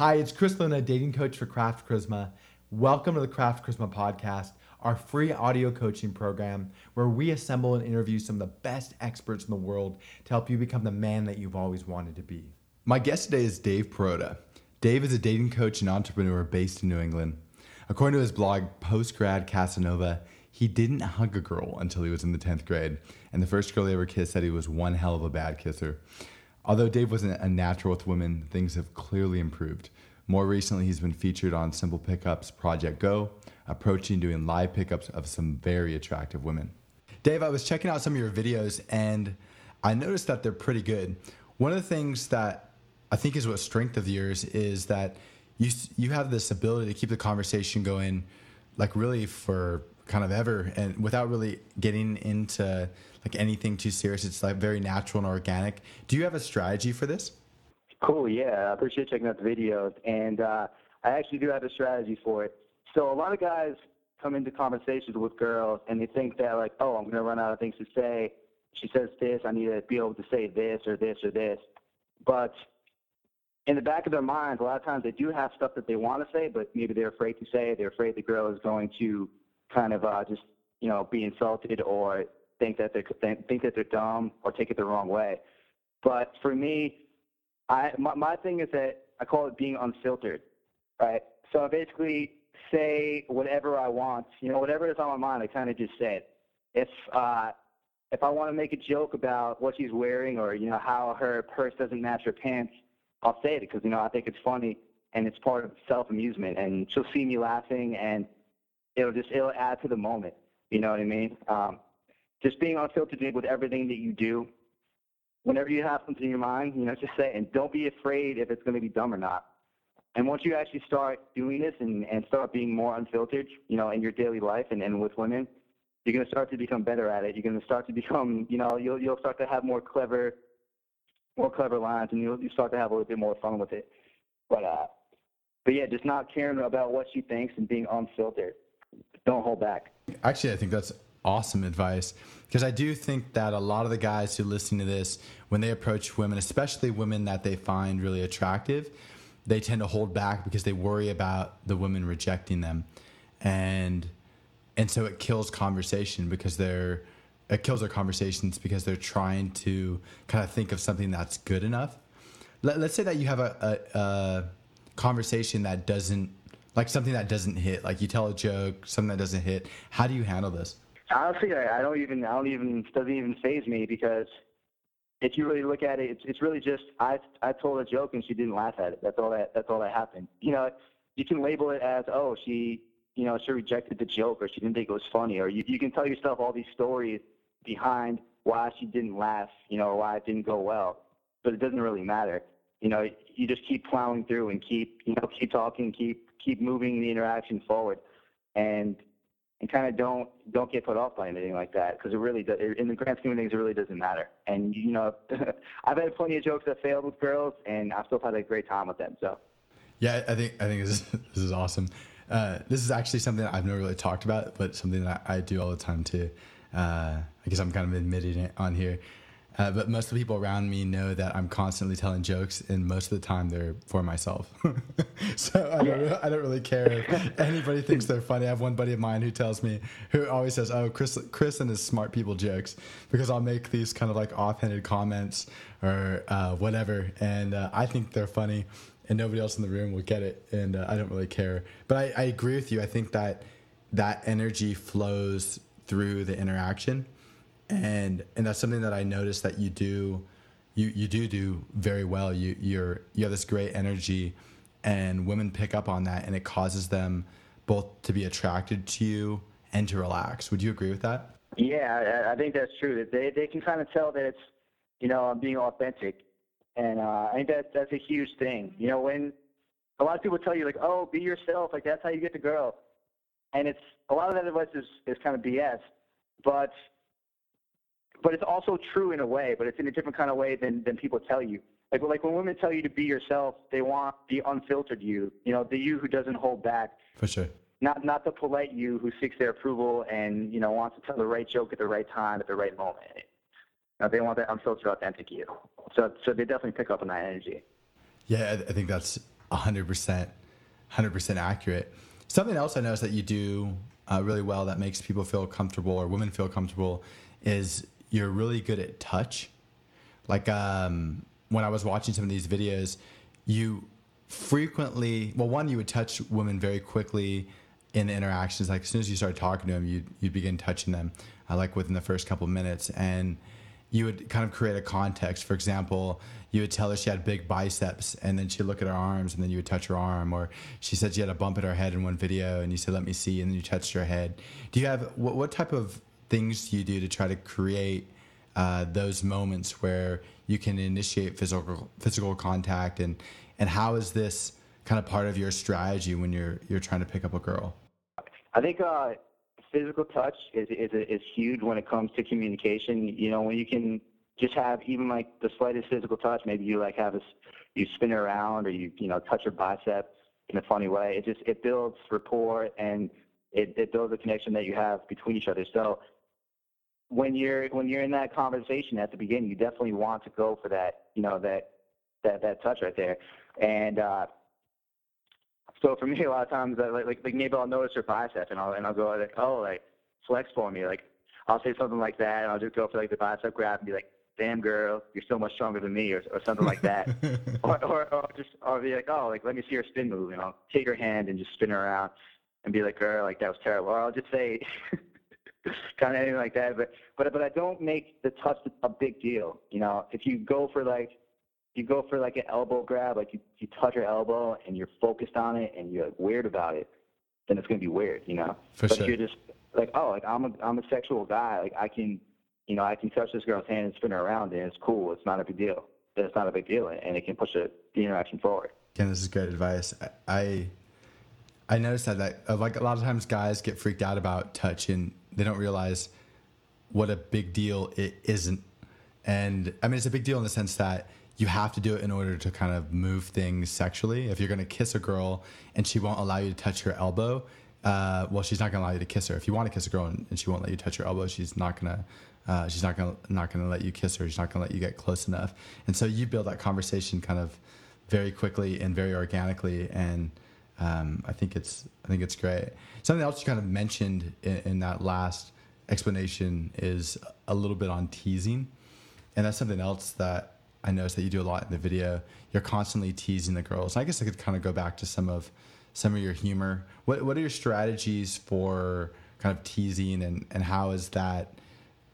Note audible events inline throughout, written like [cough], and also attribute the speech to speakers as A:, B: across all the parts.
A: Hi, it's Chris Luna, dating coach for Craft Charisma. Welcome to the Craft Charisma podcast, our free audio coaching program where we assemble and interview some of the best experts in the world to help you become the man that you've always wanted to be. My guest today is Dave Perrotta. Dave is a dating coach and entrepreneur based in New England. According to his blog, Postgrad Casanova, he didn't hug a girl until he was in the 10th grade, and the first girl he ever kissed said he was one hell of a bad kisser. Although Dave wasn't a natural with women, things have clearly improved. More recently, he's been featured on Simple Pickups Project Go, approaching doing live pickups of some very attractive women. Dave, I was checking out some of your videos and I noticed that they're pretty good. One of the things that I think is what strength of yours is that you you have this ability to keep the conversation going, like really for kind of ever, and without really getting into like anything too serious. It's like very natural and organic. Do you have a strategy for this?
B: Cool. Yeah, I appreciate checking out the videos, and uh, I actually do have a strategy for it. So a lot of guys come into conversations with girls, and they think that like, oh, I'm gonna run out of things to say. She says this, I need to be able to say this or this or this, but in the back of their minds, a lot of times they do have stuff that they want to say, but maybe they're afraid to say. They're afraid the girl is going to kind of uh, just you know be insulted or think that they think that they're dumb or take it the wrong way. But for me, I my, my thing is that I call it being unfiltered, right? So I basically say whatever I want, you know, whatever is on my mind, I kind of just say it. If uh, if I want to make a joke about what she's wearing or you know how her purse doesn't match her pants, I'll say it because you know I think it's funny and it's part of self amusement, and she'll see me laughing and it'll just it'll add to the moment. You know what I mean? Um, just being unfiltered with everything that you do. Whenever you have something in your mind, you know, just say it. And don't be afraid if it's going to be dumb or not. And once you actually start doing this and, and start being more unfiltered, you know, in your daily life and, and with women, you're going to start to become better at it. You're going to start to become, you know, you'll, you'll start to have more clever, more clever lines and you'll, you start to have a little bit more fun with it. But, uh, but yeah, just not caring about what she thinks and being unfiltered. Don't hold back.
A: Actually, I think that's awesome advice because I do think that a lot of the guys who listen to this, when they approach women, especially women that they find really attractive, they tend to hold back because they worry about the women rejecting them, and and so it kills conversation because they're it kills their conversations because they're trying to kind of think of something that's good enough. Let, us say that you have a, a, a conversation that doesn't like something that doesn't hit like you tell a joke something that doesn't hit how do you handle this
B: Honestly, I, I don't even, I don't even, doesn't even faze me because if you really look at it, it's, it's really just I, I told a joke and she didn't laugh at it. That's all that, that's all that happened. You know, you can label it as, oh, she, you know, she rejected the joke or she didn't think it was funny, or you, you can tell yourself all these stories behind why she didn't laugh, you know, or why it didn't go well. But it doesn't really matter. You know, you just keep plowing through and keep, you know, keep talking, keep, keep moving the interaction forward. And and kind of don't don't get put off by anything like that because it really does, in the grand scheme of things it really doesn't matter. And you know [laughs] i've had plenty of jokes that failed with girls and i've still had a great time with them so.
A: Yeah i think i think this is, [laughs] this is awesome. Uh, this is actually something i've never really talked about but something that i, do all the time too. Uh, i guess i'm kind of admitting it on here uh, but most of the people around me know that I'm constantly telling jokes, and most of the time they're for myself. [laughs] so I don't, I don't really care if anybody thinks they're funny. I have one buddy of mine who tells me, who always says, "Oh, Chris, Chris and his smart people jokes," because I'll make these kind of like offhanded comments or uh, whatever, and uh, I think they're funny, and nobody else in the room will get it, and uh, I don't really care. But I, I agree with you. I think that that energy flows through the interaction and and that's something that I noticed that you do you you do do very well. You you're you have this great energy and women pick up on that and it causes them both to be attracted to you and to relax. Would you agree with that?
B: Yeah I, think that's true. That they they can kind of tell that it's you know I'm being authentic. And uh, I think that that's a huge thing. You know when a lot of people tell you like oh be yourself. Like that's how you get the girl. And it's a lot of that advice is, is kind of BS but but it's also true in a way, but it's in a different kind of way than than people tell you. Like like when women tell you to be yourself, they want the unfiltered you, you know, the you who doesn't hold back.
A: For sure.
B: Not not the polite you who seeks their approval and you know wants to tell the right joke at the right time at the right moment. You know, they want that unfiltered, authentic you. So so they definitely pick up on that energy.
A: Yeah, I think that's 100%, 100% accurate. Something else I noticed that you do uh, really well that makes people feel comfortable or women feel comfortable is you're really good at touch. Like um, when I was watching some of these videos, you frequently, well, one, you would touch women very quickly in the interactions. Like as soon as you started talking to them, you'd, you'd begin touching them, uh, like within the first couple minutes. And you would kind of create a context. For example, you would tell her she had big biceps, and then she'd look at her arms, and then you would touch her arm. Or she said she had a bump at her head in one video, and you said, "Let me see," and then you touched her head. Do you have what, what type of things you do to try to create uh, those moments where you can initiate physical physical contact, and and how is this kind of part of your strategy when you're you're trying to pick up a girl?
B: I think uh, physical touch is is is huge when it comes to communication. You know, when you can just have even like the slightest physical touch, maybe you like have a you spin around or you you know touch your bicep in a funny way. It just it builds rapport and it, it builds a connection that you have between each other. So when you're when you're in that conversation at the beginning, you definitely want to go for that you know that that that touch right there. And uh, so for me, a lot of times, I, like, like maybe I'll notice her bicep, and I'll and I'll go like, oh, like flex for me, like I'll say something like that, and I'll just go for like the bicep grab and be like, damn girl, you're so much stronger than me, or or something like that, [laughs] or, or or just I'll be like, oh, like let me see her spin move, and I'll take her hand and just spin her around, and be like, girl, like that was terrible, or I'll just say. [laughs] kind of anything like that, but but but I don't make the touch a big deal. You know, if you go for like you go for like an elbow grab, like you, you touch your elbow and you're focused on it and you're like weird about it, then it's gonna be weird, you know.
A: For
B: but
A: sure.
B: if you're just like, oh, like I'm a I'm a sexual guy, like I can, you know, I can touch this girl's hand and spin her around and it's cool. It's not a big deal. Then it's not a big deal and it can push the, the interaction forward.
A: Ken, this is great advice. I I noticed that that like a lot of times guys get freaked out about touch and they don't realize what a big deal it isn't. And I mean, it's a big deal in the sense that you have to do it in order to kind of move things sexually. If you're going to kiss a girl and she won't allow you to touch her elbow, uh, well, she's not going to allow you to kiss her. If you want to kiss a girl and, and she won't let you touch her elbow, she's not going to. Uh, she's not gonna not gonna let you kiss her. She's not gonna let you get close enough. And so you build that conversation kind of very quickly and very organically. And um, I think it's I think it's great. Something else you kind of mentioned in, in that last explanation is a little bit on teasing, and that's something else that I noticed that you do a lot in the video. You're constantly teasing the girls. I guess I could kind of go back to some of some of your humor. What what are your strategies for kind of teasing, and and how is that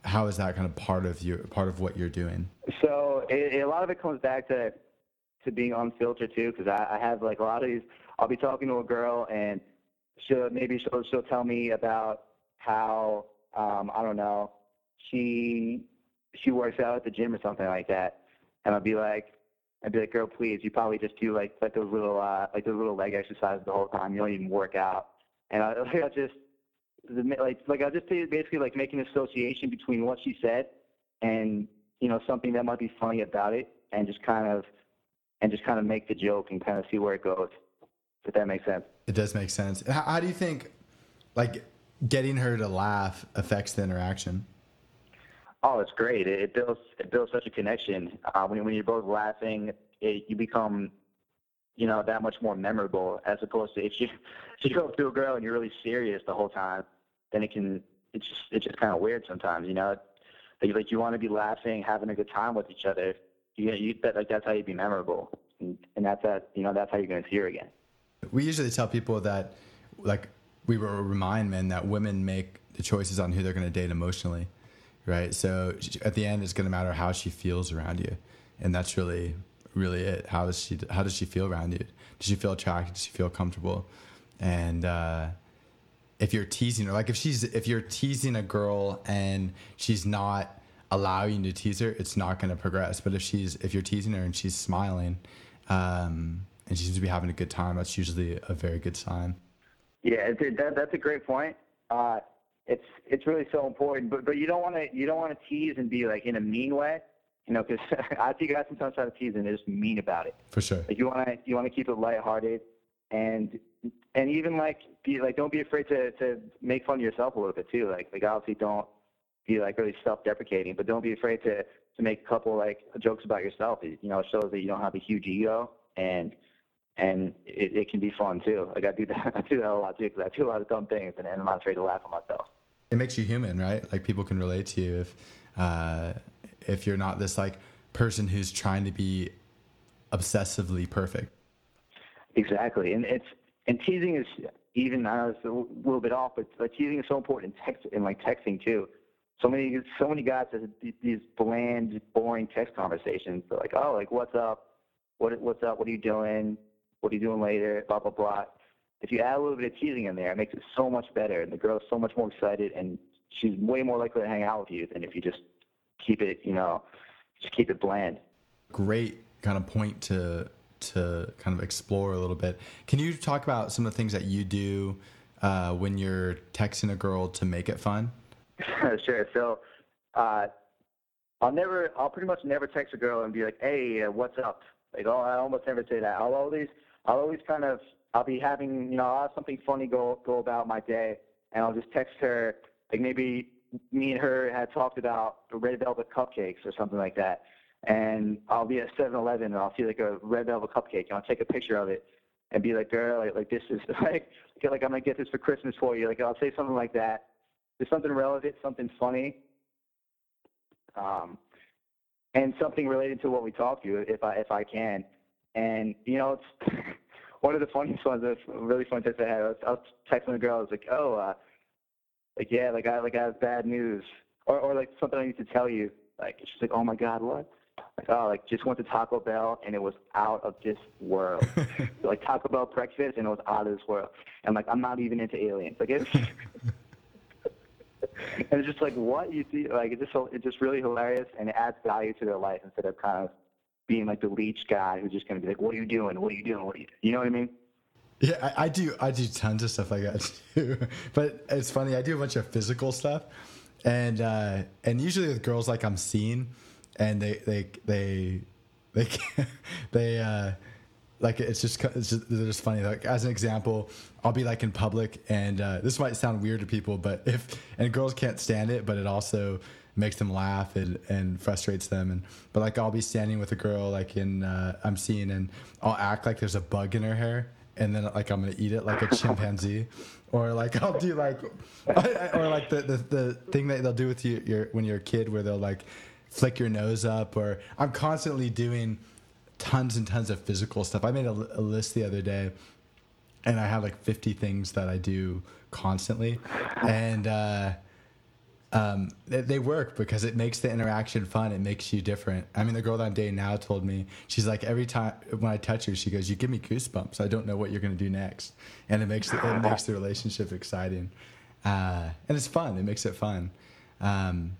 A: how is that kind of part of your part of what you're doing?
B: So it, a lot of it comes back to to being unfiltered too, because I, I have like a lot of these. I'll be talking to a girl and she'll maybe she'll she'll tell me about how um, I don't know she she works out at the gym or something like that, and I'll be like, I'd be like, girl, please, you probably just do like like those little uh, like those little leg exercises the whole time. You don't even work out, and I, [laughs] like, I'll just like like I'll just basically like make an association between what she said and you know something that might be funny about it, and just kind of and just kind of make the joke and kind of see where it goes. If that makes sense.
A: It does make sense. How, how do you think, like, getting her to laugh affects the interaction?
B: Oh, it's great. It, it builds it builds such a connection. Uh, when when you're both laughing, it, you become, you know, that much more memorable. As opposed to if you if you go up to a girl and you're really serious the whole time, then it can it's just it's just kind of weird sometimes. You know, like, like you want to be laughing, having a good time with each other. You you that like that's how you be memorable, and, and that's that you know that's how you're going to see her again.
A: We usually tell people that, like, we will remind men that women make the choices on who they're going to date emotionally, right? So at the end, it's going to matter how she feels around you, and that's really, really it. How does she How does she feel around you? Does she feel attracted? Does she feel comfortable? And uh, if you're teasing her, like if she's if you're teasing a girl and she's not allowing you to tease her, it's not going to progress. But if she's if you're teasing her and she's smiling, um, and she seems to be having a good time, that's usually a very good sign.
B: Yeah, that, that's a great point. Uh, it's it's really so important, but but you don't want to you don't want to tease and be like in a mean way, you know, because [laughs] I think guys sometimes try to tease and they're just mean about it.
A: For sure.
B: Like you want to you want to keep it lighthearted, and and even like be like don't be afraid to to make fun of yourself a little bit too. Like like obviously don't be like really self-deprecating, but don't be afraid to to make a couple like jokes about yourself. You know, it shows that you don't have a huge ego and and it, it can be fun too. Like I do that, [laughs] I do that a lot too because I do a lot of dumb things, and, and I'm not afraid to laugh at myself.
A: It makes you human, right? Like people can relate to you if uh, if you're not this like person who's trying to be obsessively perfect.
B: Exactly, and it's and teasing is even I it's a little bit off, but, but teasing is so important in text in like texting too. So many so many guys have these bland, boring text conversations. They're like, oh, like what's up? What what's up? What are you doing? What are you doing later? Blah blah blah. If you add a little bit of teasing in there, it makes it so much better, and the girl's so much more excited, and she's way more likely to hang out with you than if you just keep it, you know, just keep it bland.
A: Great kind of point to to kind of explore a little bit. Can you talk about some of the things that you do uh, when you're texting a girl to make it fun? [laughs]
B: sure. So, uh, I'll never, I'll pretty much never text a girl and be like, "Hey, uh, what's up?" Like, oh, I almost never say that. I'll always, I'll always kind of, I'll be having, you know, I'll have something funny go go about my day, and I'll just text her. Like maybe me and her had talked about red velvet cupcakes or something like that and I'll be at 7-Eleven and I'll see like a red velvet cupcake and I'll take a picture of it and be like, girl, like, like this is [laughs] like, like I'm gonna get this for Christmas for you. Like I'll say something like that. There's something relevant, something funny, um, and something related to what we talked to, if I if I can. And you know, it's [laughs] one of the funniest ones. That's really fun text I had. I was, I was texting a girl. I was like, oh, uh, like yeah, like I like I have bad news, or or like something I need to tell you. Like she's like, oh my god, what? Like, oh, like just went to Taco Bell and it was out of this world. [laughs] so, like Taco Bell breakfast and it was out of this world. And like I'm not even into aliens. Like it's [laughs] and it's just like what you see. Like it's just it's just really hilarious and it adds value to their life instead of kind of being like the leech guy who's just gonna be like, what are you doing? What are you doing? What are you? Doing? You know what I mean?
A: Yeah, I, I do. I do tons of stuff like that [laughs] too. But it's funny. I do a bunch of physical stuff, and uh, and usually with girls, like I'm seeing and they they they they [laughs] they uh like it's just it's just, they're just funny. Like as an example, I'll be like in public, and uh, this might sound weird to people, but if and girls can't stand it, but it also makes them laugh and, and frustrates them. And but like I'll be standing with a girl like in uh, I'm seeing, and I'll act like there's a bug in her hair, and then like I'm gonna eat it like a chimpanzee, [laughs] or like I'll do like, [laughs] or like the, the the thing that they'll do with you your when you're a kid where they'll like flick your nose up or I'm constantly doing tons and tons of physical stuff. I made a, a list the other day and I have like 50 things that I do constantly. And, uh, um, they, they, work because it makes the interaction fun. It makes you different. I mean, the girl that I'm dating now told me she's like every time when I touch her, she goes, "You give me goosebumps. I don't know what you're going to do next," and it makes the, it makes the relationship exciting, uh, and it's fun. It makes it fun. Um,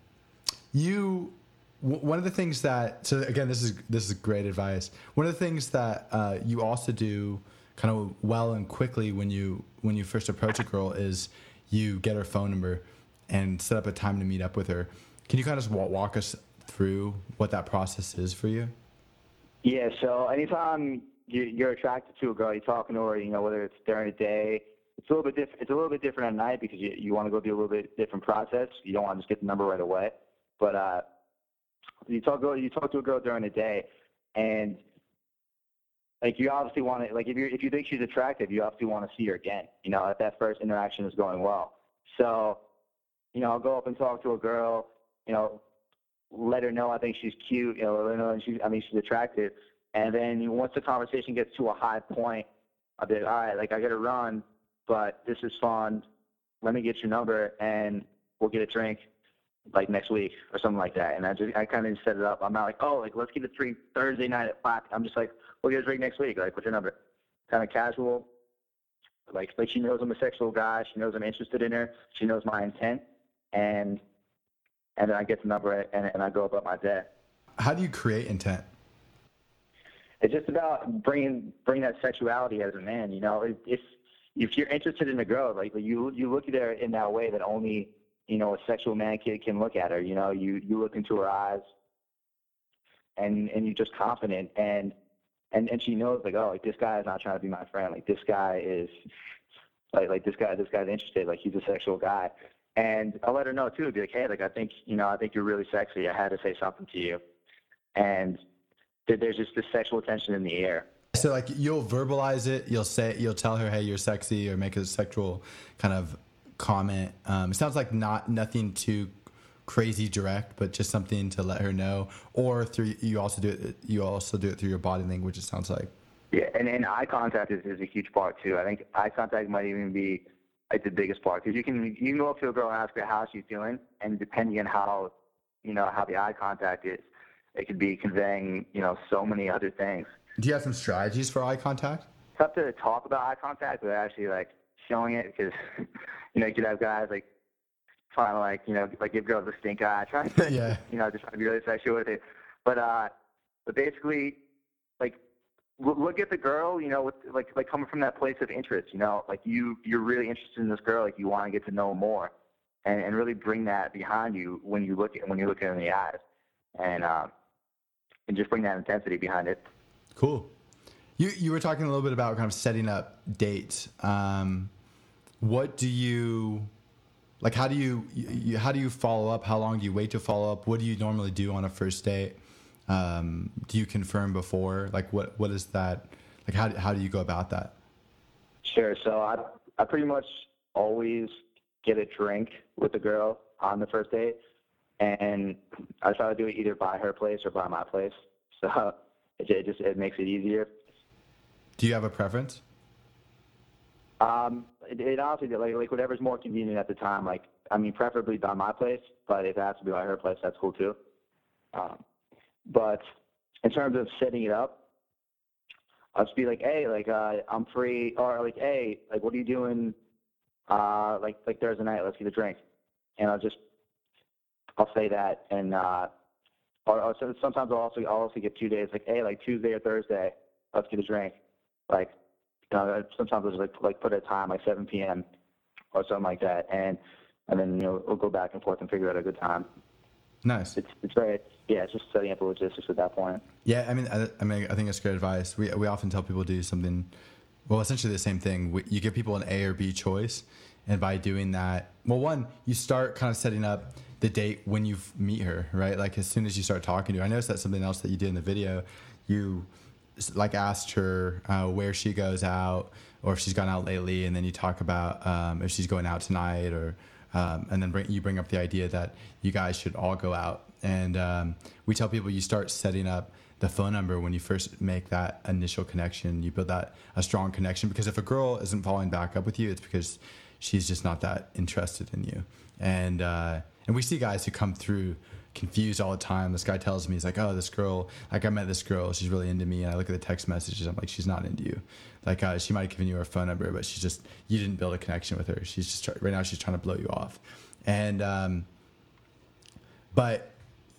A: you one of the things that so again this is this is great advice one of the things that uh, you also do kind of well and quickly when you when you first approach a girl is you get her phone number and set up a time to meet up with her can you kind of just walk, us through what that process is for you
B: yeah so anytime you're attracted to a girl you're talking to her you know whether it's during the day it's a little bit different it's a little bit different at night because you, you want to go do a little bit different process you don't want to just get the number right away but uh you talk you talk to a girl during the day, and like you obviously want to like if you if you think she's attractive, you obviously want to see her again. You know, if that first interaction is going well. So, you know, I'll go up and talk to a girl. You know, let her know I think she's cute. You know, let her know she's I mean she's attractive. And then once the conversation gets to a high point, I'll be like, all right, like I got to run, but this is fun. Let me get your number and we'll get a drink like next week or something like that. And I just I kind of set it up. I'm not like, oh, like let's get a free Thursday night at five. I'm just like, we'll get a drink next week. Like, what's your number? Kind of casual. Like, like she knows I'm a sexual guy. She knows I'm interested in her. She knows my intent, and and then I get the number and, and I go about my day.
A: How do you create intent?
B: It's just about bringing bringing that sexuality as a man. You know, if if you're interested in a girl, like you you look at her in that way that only you know, a sexual man kid can look at her. You know, you you look into her eyes, and and you're just confident, and and and she knows like, oh, like this guy is not trying to be my friend. Like this guy is, like like this guy this guy's interested. Like he's a sexual guy, and I'll let her know too. Be like, hey, like I think you know, I think you're really sexy. I had to say something to you, and there's just this sexual tension in the air.
A: So like you'll verbalize it, you'll say, you'll tell her, hey, you're sexy, or make a sexual kind of comment. Um, it sounds like not nothing too crazy direct, but just something to let her know. Or through you also do it, you also do it through your body language. It sounds like.
B: Yeah, and, and eye contact is, is a huge part too. I think eye contact might even be like the biggest part because you can you can go up to a girl and ask her how she's doing, and depending on how you know how the eye contact is, it could be conveying you know so many other things.
A: Do you have some strategies for eye contact?
B: It's tough to talk about eye contact without actually like showing it because [laughs] you know you could have guys like trying to like you know like give girls a stink eye, trying [laughs] to
A: Yeah.
B: you know just trying to be really sexual with it. But uh, but basically, like look at the girl, you know, with like like coming from that place of interest, you know, like you you're really interested in this girl, like you want to get to know more, and and really bring that behind you when you look at when you look her in the eyes, and uh, and just bring that intensity behind it.
A: Cool. You you were talking a little bit about kind of setting up dates. Um, what do you like? How do you you- how do you follow up? How long do you wait to follow up? What do you normally do on a first date? Um, do you confirm before? Like what what is that? Like how how do you go about that?
B: Sure. So I I pretty much always get a drink with the girl on the first date, and I try to do it either by her place or by my place. [laughs] So it, it just it makes it easier.
A: Do you have a preference?
B: Um, it, it honestly like like whatever's more convenient at the time. Like I mean, preferably by my place, but if it has to be by her place, that's cool too. Um, but in terms of setting it up, I'll just be like, hey, like uh, I'm free, or like, hey, like what are you doing? Uh, like like Thursday night, let's get a drink, and I'll just I'll say that, and uh, or, or sometimes I'll also I'll also get two days, like hey, like Tuesday or Thursday, let's get a drink, like you know, sometimes I'll just like like put a time like 7 p.m. or something like that, and and then you know we'll go back and forth and figure out a good time.
A: Nice.
B: It's it's very yeah, it's just setting up the logistics at that point.
A: Yeah, I mean, I, I mean, I think it's great advice. We we often tell people to do something, well, essentially the same thing. We, you give people an A or B choice, and by doing that, well, one, you start kind of setting up the date when you meet her, right? Like as soon as you start talking to her. I noticed that's something else that you did in the video. You like asked her uh, where she goes out, or if she's gone out lately, and then you talk about um, if she's going out tonight, or um, and then bring, you bring up the idea that you guys should all go out. And um, we tell people you start setting up the phone number when you first make that initial connection. You build that a strong connection because if a girl isn't following back up with you, it's because she's just not that interested in you. And uh, and we see guys who come through confused all the time. This guy tells me he's like, "Oh, this girl, like I met this girl, she's really into me." And I look at the text messages, I'm like, "She's not into you. Like uh, she might have given you her phone number, but she's just you didn't build a connection with her. She's just right now she's trying to blow you off." And um, but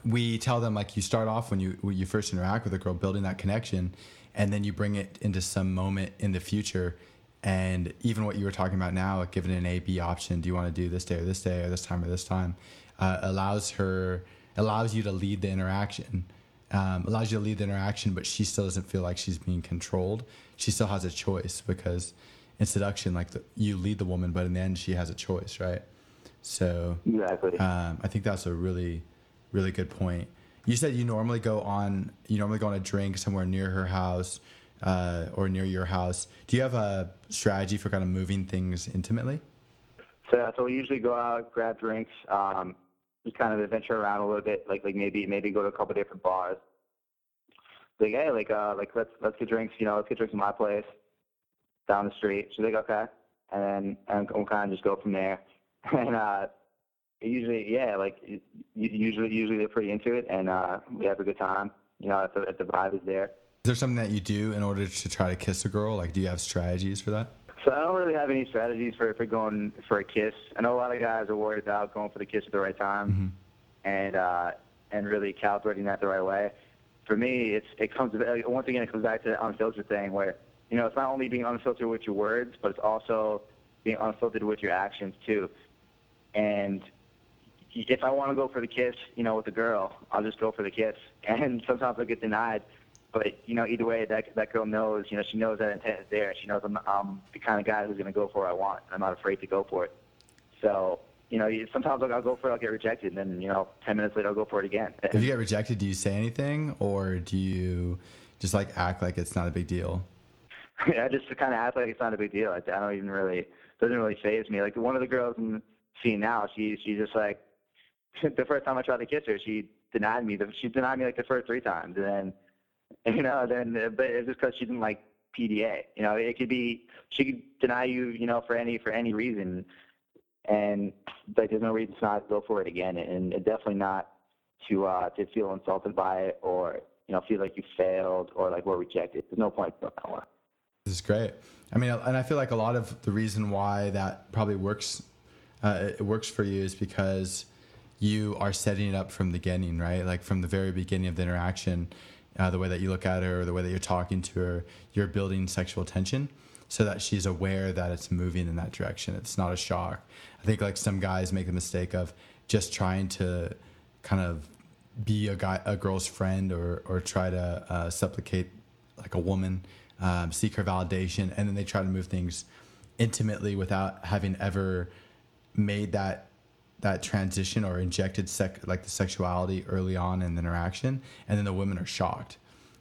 A: we tell them like you start off when you when you first interact with a girl, building that connection, and then you bring it into some moment in the future. And even what you were talking about now, like giving an A B option, do you want to do this day or this day or this time or this time, uh, allows her allows you to lead the interaction, um, allows you to lead the interaction, but she still doesn't feel like she's being controlled. She still has a choice because in seduction, like the, you lead the woman, but in the end, she has a choice, right? So
B: Exactly.
A: um, I think that's a really, really good point. You said you normally go on you normally go on a drink somewhere near her house uh, or near your house. Do you have a strategy for kind of moving things intimately?
B: So, so we usually go out, grab drinks, um, just kind of adventure around a little bit, like like maybe maybe go to a couple different bars. Like hey, like uh, like let's let's get drinks, you know, let's get drinks in my place, down the street. She's like okay, and then and we'll kind of just go from there. [laughs] And uh, usually, yeah, like usually usually they're pretty into it, and uh, we have a good time. You know, if the, if the vibe is there.
A: Is there something that you do in order to try to kiss a girl? Like, do you have strategies for that?
B: So I don't really have any strategies for for going for a kiss. I know a lot of guys are worried about going for the kiss at the right time, and uh, and really calibrating that the right way. For me, it's it comes uh, once again it comes back to the unfiltered thing where you know it's not only being unfiltered with your words, but it's also being unfiltered with your actions too. And if I want to go for the kiss, you know, with a girl, I'll just go for the kiss. [laughs] And sometimes I'll get denied. But, you know, either way, that, that girl knows, you know, she knows that intent is there. She knows I'm, I'm the kind of guy who's going to go for what I want. I'm not afraid to go for it. So, you know, you- sometimes I'll, I'll go for it, I'll get rejected, and then, you know, 10 minutes later I'll go for it again.
A: If you get rejected, do you say anything, or do you Just like act like it's not a big deal. [laughs]
B: Yeah, just to kind of act like it's not a big deal. I, I don't even really doesn't really faze me. Like one of the girls in scene now, she she just like [laughs] the first time I tried to kiss her, she denied me. The, she denied me like the first three times, and then [laughs] you know then but it's just because she didn't like PDA. You know, it could be she could deny you, you know, for any for any reason, and like there's no reason to not go for it again, and definitely not to uh to feel insulted by it or you know feel like you failed or like were rejected. There's no point.
A: This is great. I mean, and I feel like a lot of the reason why that probably works, uh, it works for you is because you are setting it up from the beginning, right? Like from the very beginning of the interaction, uh, the way that you look at her, or the way that you're talking to her, you're building sexual tension so that she's aware that it's moving in that direction. It's not a shock. I think like some guys make the mistake of just trying to kind of be a guy, a girl's friend, or or try to uh, supplicate like a woman, um, seek her validation, and then they try to move things intimately without having ever made that that transition or injected sec like the sexuality early on in the interaction, and then the women are shocked,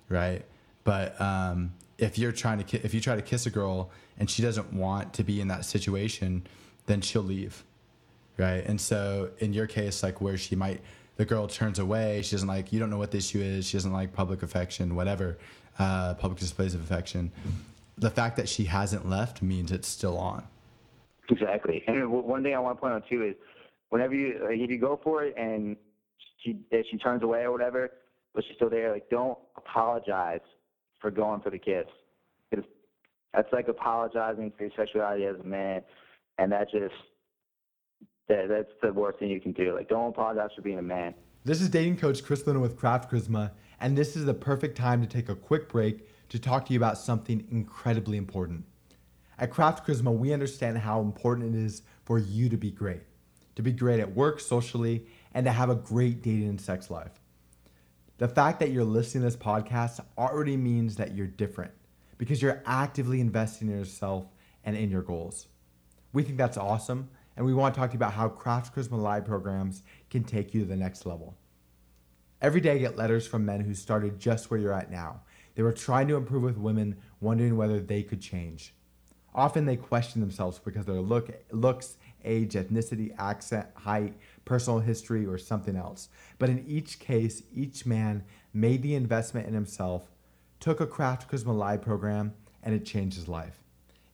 A: right? But um, if you're trying to ki- if you try to kiss a girl and she doesn't want to be in that situation, then she'll leave, right? And so in your case, like where she might the girl turns away, she doesn't like you don't know what the issue is, she doesn't like public affection, whatever, uh, public displays of affection. The fact that she hasn't left means it's still on.
B: Exactly. And one thing I want to point out too is whenever you like, if you go for it and she if she turns away or whatever, but she's still there, like don't apologize for going for the kiss. It's, that's like apologizing for your sexuality as a man, and that just that, that's the worst thing you can do. Like don't apologize for being a man.
A: This is dating coach Chris Luna with Craft Charisma, and this is the perfect time to take a quick break to talk to you about something incredibly important. At Craft Charisma, we understand how important it is for you to be great to be great at work, socially, and to have a great dating and sex life. The fact that you're listening to this podcast already means that you're different because you're actively investing in yourself and in your goals. We think that's awesome, and we want to talk to you about how Craft Charisma Live programs can take you to the next level. Every day I get letters from men who started just where you're at now. They were trying to improve with women, wondering whether they could change. Often they question themselves because their look, looks age, ethnicity, accent, height, personal history, or something else. But in each case, each man made the investment in himself, took a Craft Charisma Live program, and it changed his life.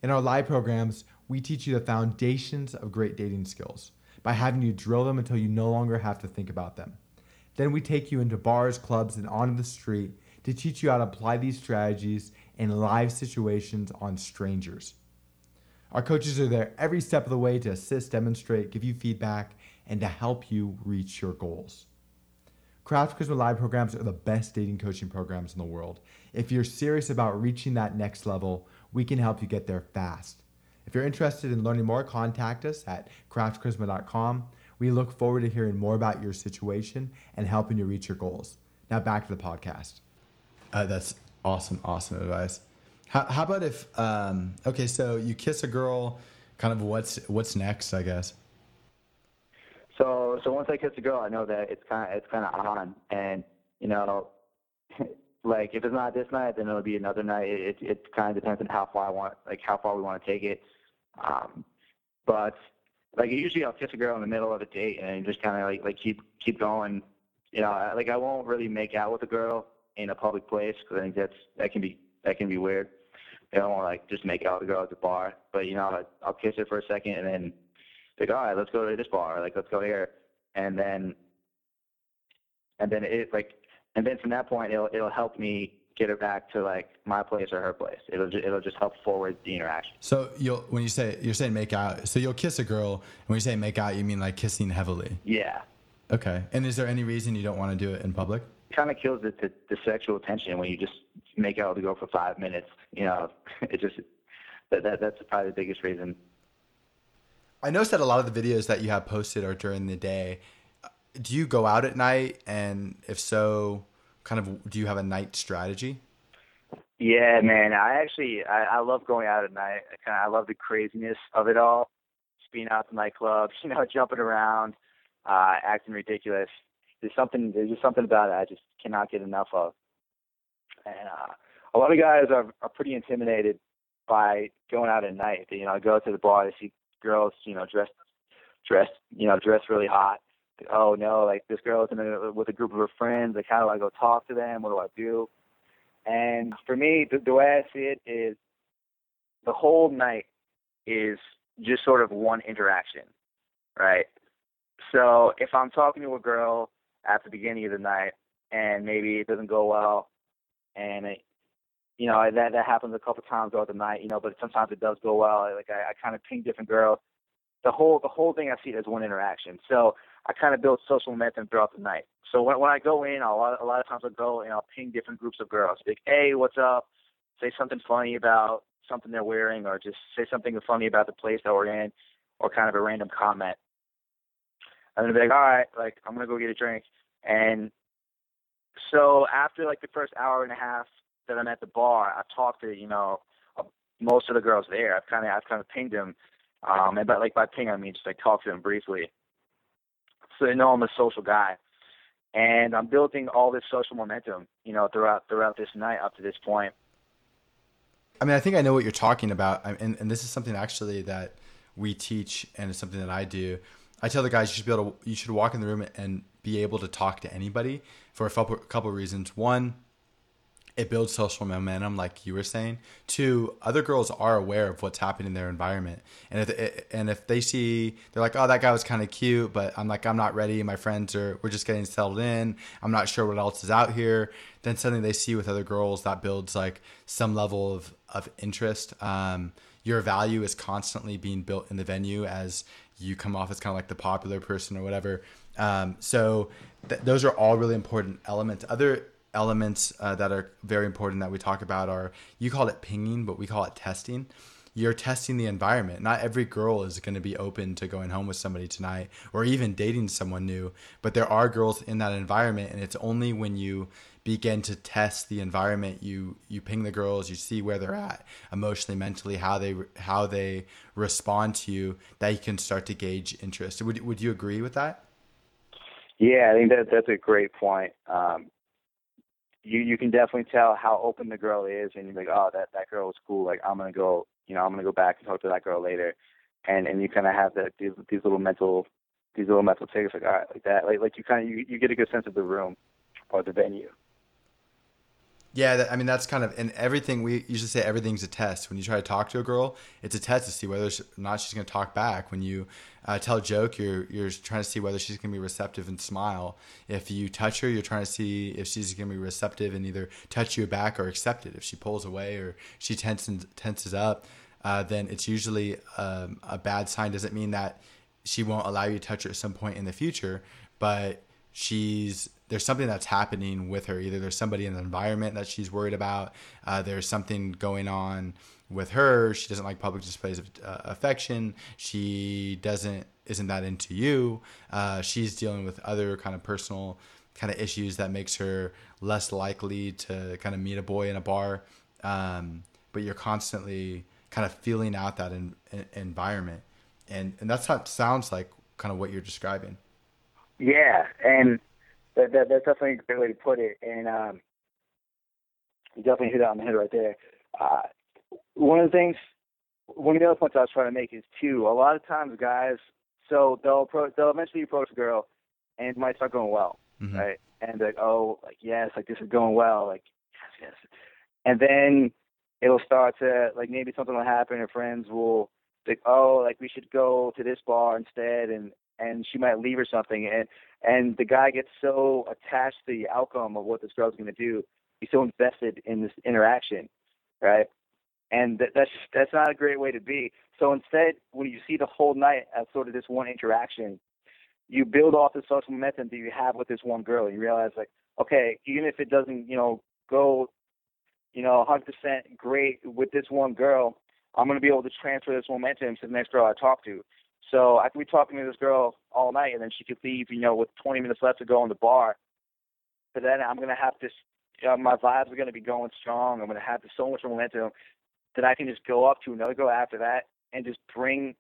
A: In our live programs, we teach you the foundations of great dating skills by having you drill them until you no longer have to think about them. Then we take you into bars, clubs, and onto the street to teach you how to apply these strategies in live situations on strangers. Our coaches are there every step of the way to assist, demonstrate, give you feedback, and to help you reach your goals. Craft Charisma Live programs are the best dating coaching programs in the world. If you're serious about reaching that next level, we can help you get there fast. If you're interested in learning more, contact us at craftcharisma.com. We look forward to hearing more about your situation and helping you reach your goals. Now back to the podcast. Uh, that's awesome, awesome advice. How, how about if um, okay, so you kiss a girl, kind of what's what's next, I guess.
B: So so once I kiss a girl, I know that it's kind of it's kind of on, and you know, [laughs] like if it's not this night, then it'll be another night. It it, it kind of depends on how far I want, like how far we want to take it. Um, but like usually I'll kiss a girl in the middle of a date and just kind of like like keep keep going. You know, like I won't really make out with a girl in a public place because I think that's that can be that can be weird. I don't want to like just make out with a girl at the bar, but you know, I'll kiss her for a second and then like, all right, let's go to this bar, like let's go here, and then and then it like and then from that point it'll it'll help me get her back to like my place or her place. It'll just, it'll just help forward the interaction.
A: So you'll when you say you're saying make out, so you'll kiss a girl, and when you say make out, you mean like kissing heavily.
B: Yeah.
A: Okay. And is there any reason you don't want to do it in public?
B: kind of kills the, the, the sexual tension when you just make out to go for five minutes. You know, [laughs] it just that, that that's probably the biggest reason.
A: I noticed that a lot of the videos that you have posted are during the day. Do you go out at night, and if so, kind of do you have a night strategy?
B: Yeah, man. I actually I, I love going out at night. I kind of I love the craziness of it all. Just being out the nightclubs, [laughs] you know, jumping around, uh, acting ridiculous there's something there's just something about it I just cannot get enough of. And uh, a lot of guys are are pretty intimidated by going out at night. You know, I go to the bar, they see girls, you know, dressed dressed, you know, dressed really hot. Oh no, like this girl's in a, with a group of her friends. Like, how do I go talk to them? What do I do? And for me, the, the way I see it is, the whole night is just sort of one interaction, right? So if I'm talking to a girl at the beginning of the night and maybe it doesn't go well, and it, you know that that happens a couple times throughout the night, you know, but sometimes it does go well. Like I, I kind of ping different girls. The whole the whole thing I see as one interaction. So I kind of build social momentum throughout the night. So when when I go in, I'll, a lot of times I'll go and I'll ping different groups of girls. Like, hey, what's up? Say something funny about something they're wearing, or just say something funny about the place that we're in, or kind of a random comment. I'm gonna be like, all right, like I'm gonna go get a drink, and so after like the first hour and a half that I'm at the bar, I've talked to you know most of the girls there. I've kind of I've kind of pinged them, um, and by like by ping I mean just like talk to them briefly, so they know I'm a social guy, and I'm building all this social momentum, you know, throughout throughout this night up to this point.
A: I mean, I think I know what you're talking about, and and this is something actually that we teach, and it's something that I do. I tell the guys you should be able to, you should walk in the room and be able to talk to anybody for a couple, of reasons. One, it builds social momentum, like you were saying. Two, other girls are aware of what's happening in their environment, and if and if they see, they're like, "Oh, that guy was kind of cute," but I'm like, "I'm not ready. My friends are, we're just getting settled in. I'm not sure what else is out here." Then suddenly they see with other girls that builds like some level of of interest. Um, your value is constantly being built in the venue as you come off as kind of like the popular person or whatever. Um, so th- those are all really important elements. Other elements uh, that are very important that we talk about are you call it pinging, but we call it testing. You're testing the environment. Not every girl is going to be open to going home with somebody tonight or even dating someone new, but there are girls in that environment, and it's only when you begin to test the environment. You you ping the girls you see where they're at emotionally mentally how they how they respond to you that you can start to gauge interest. Would would you agree with that?
B: Yeah i think that that's a great point. Um you you can definitely tell how open the girl is and you're like oh that that girl is cool. Like i'm gonna go you know i'm gonna go back and talk to that girl later. And and you kind of have that these these little mental these little mental tickets like all right like that. Like like you kind of you, you get a good sense of the room or the venue
A: yeah, that, I mean that's kind of and everything we usually say everything's a test. When you try to talk to a girl, it's a test to see whether or not she's going to talk back. When you uh, tell a joke, you're you're trying to see whether she's going to be receptive and smile. If you touch her, you're trying to see if she's going to be receptive and either touch you back or accept it. If she pulls away or she tenses tenses up, uh, then it's usually um, a bad sign. Doesn't mean that she won't allow you to touch her at some point in the future, but she's there's something that's happening with her. Either there's somebody in the environment that she's worried about. Uh, there's something going on with her. She doesn't like public displays of uh, affection. She doesn't isn't that into you. Uh, she's dealing with other kind of personal kind of issues that makes her less likely to kind of meet a boy in a bar. Um, but you're constantly kind of feeling out that in, in, environment, and and that's what sounds like kind of what you're describing.
B: Yeah, and that, that that's definitely a great way to put it. And um, you definitely hit it on the head right there. Uh, one of the things, one of the other points I was trying to make is too. A lot of times, guys, so they'll approach, they'll eventually approach a girl, and it might start going well, mm-hmm. right? And like, oh, like yes, like this is going well, like yes, yes. And then it'll start to like maybe something will happen. Her friends will think, oh, like we should go to this bar instead, and and she might leave or something and and the guy gets so attached to the outcome of what this girl's going to do he's so invested in this interaction right? And that, that's that's not a great way to be. So instead when you see the whole night as sort of this one interaction you build off the social momentum that you have with this one girl. You realize like okay even if it doesn't you know go you know 100% great with this one girl i'm going to be able to transfer this momentum to the next girl i talk to so I could be talking to this girl all night, and then she could leave, you know, with 20 minutes left to go in the bar. But then I'm gonna have this. You know, my vibes are gonna be going strong. I'm gonna have so much momentum that I can just go up to another girl after that and just bring,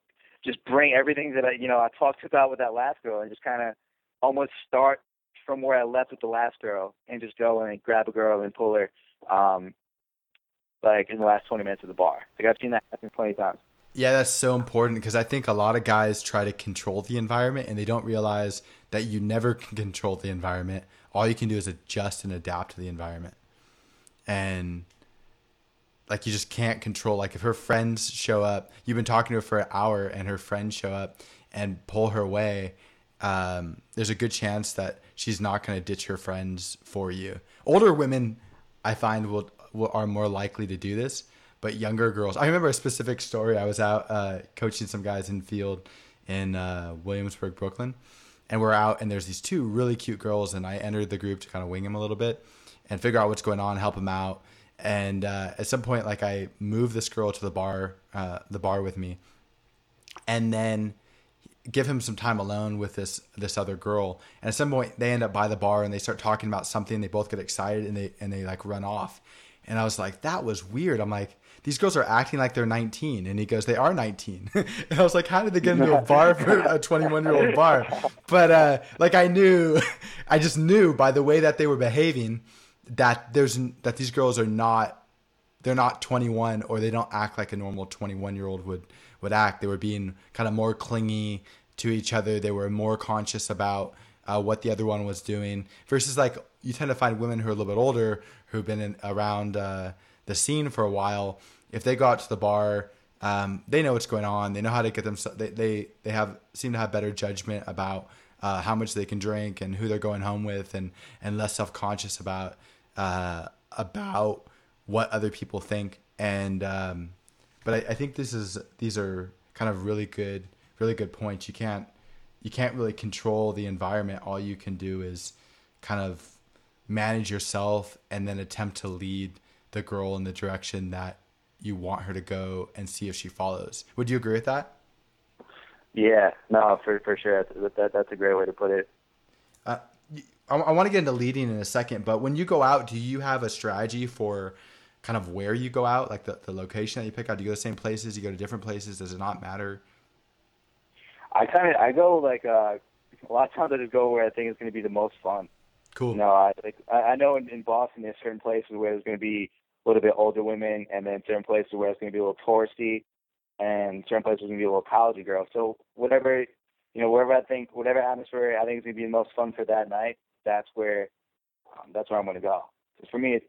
B: just bring everything that I, you know, I talked about with that last girl, and just kind of almost start from where I left with the last girl, and just go and grab a girl and pull her um, like in the last 20 minutes of the bar. Like I've seen that happen plenty times.
A: Yeah, that's so important because I think a lot of guys try to control the environment and they don't realize that you never can control the environment. All you can do is adjust and adapt to the environment. And like you just can't control like if her friends show up, you've been talking to her for an hour and her friends show up and pull her away, um, there's a good chance that she's not going to ditch her friends for you. Older women, I find, will, will are more likely to do this, but younger girls. I remember a specific story. I was out uh, coaching some guys in field in uh, Williamsburg, Brooklyn, and we're out, and there's these two really cute girls, and I entered the group to kind of wing them a little bit and figure out what's going on, help them out. And uh, at some point, like I move this girl to the bar, uh, the bar with me, and then give him some time alone with this this other girl. And at some point, they end up by the bar and they start talking about something. They both get excited and they and they like run off. And I was like, that was weird. I'm like, these girls are acting like they're 19. And he goes, they are 19. [laughs] and I was like, how did they get into a bar for a 21 year old bar? [laughs] But uh, like I knew, [laughs] I just knew by the way that they were behaving that there's that these girls are not they're not 21 or they don't act like a normal 21 year old would would act. They were being kind of more clingy to each other. They were more conscious about uh, what the other one was doing. Versus like you tend to find women who are a little bit older who've been in, around uh, the scene for a while. If they go out to the bar, um, they know what's going on. They know how to get them. They they they have seem to have better judgment about uh, how much they can drink and who they're going home with, and and less self conscious about uh, about what other people think. And um, but I, I think this is these are kind of really good really good points. You can't you can't really control the environment. All you can do is kind of manage yourself and then attempt to lead the girl in the direction that you want her to go and see if she follows. Would you agree with that?
B: Yeah, no, for for sure. That, that that's a great way to put it.
A: Uh, I, I want to get into leading in a second, but when you go out, do you have a strategy for kind of where you go out, like the, the location that you pick out? Do you go to the same places? Do you go to different places? Does it not matter?
B: I kind of I go like uh, a lot of times I just go where I think it's going to be the most fun.
A: Cool.
B: No, I like I, I know in, in Boston there's certain places where there's going to be a little bit older women, and then certain places where it's going to be a little touristy, and certain places going to be a little college girl. So whatever, you know, wherever I think, whatever atmosphere I think is going to be the most fun for that night, that's where, um, that's where I'm going to go. So for me,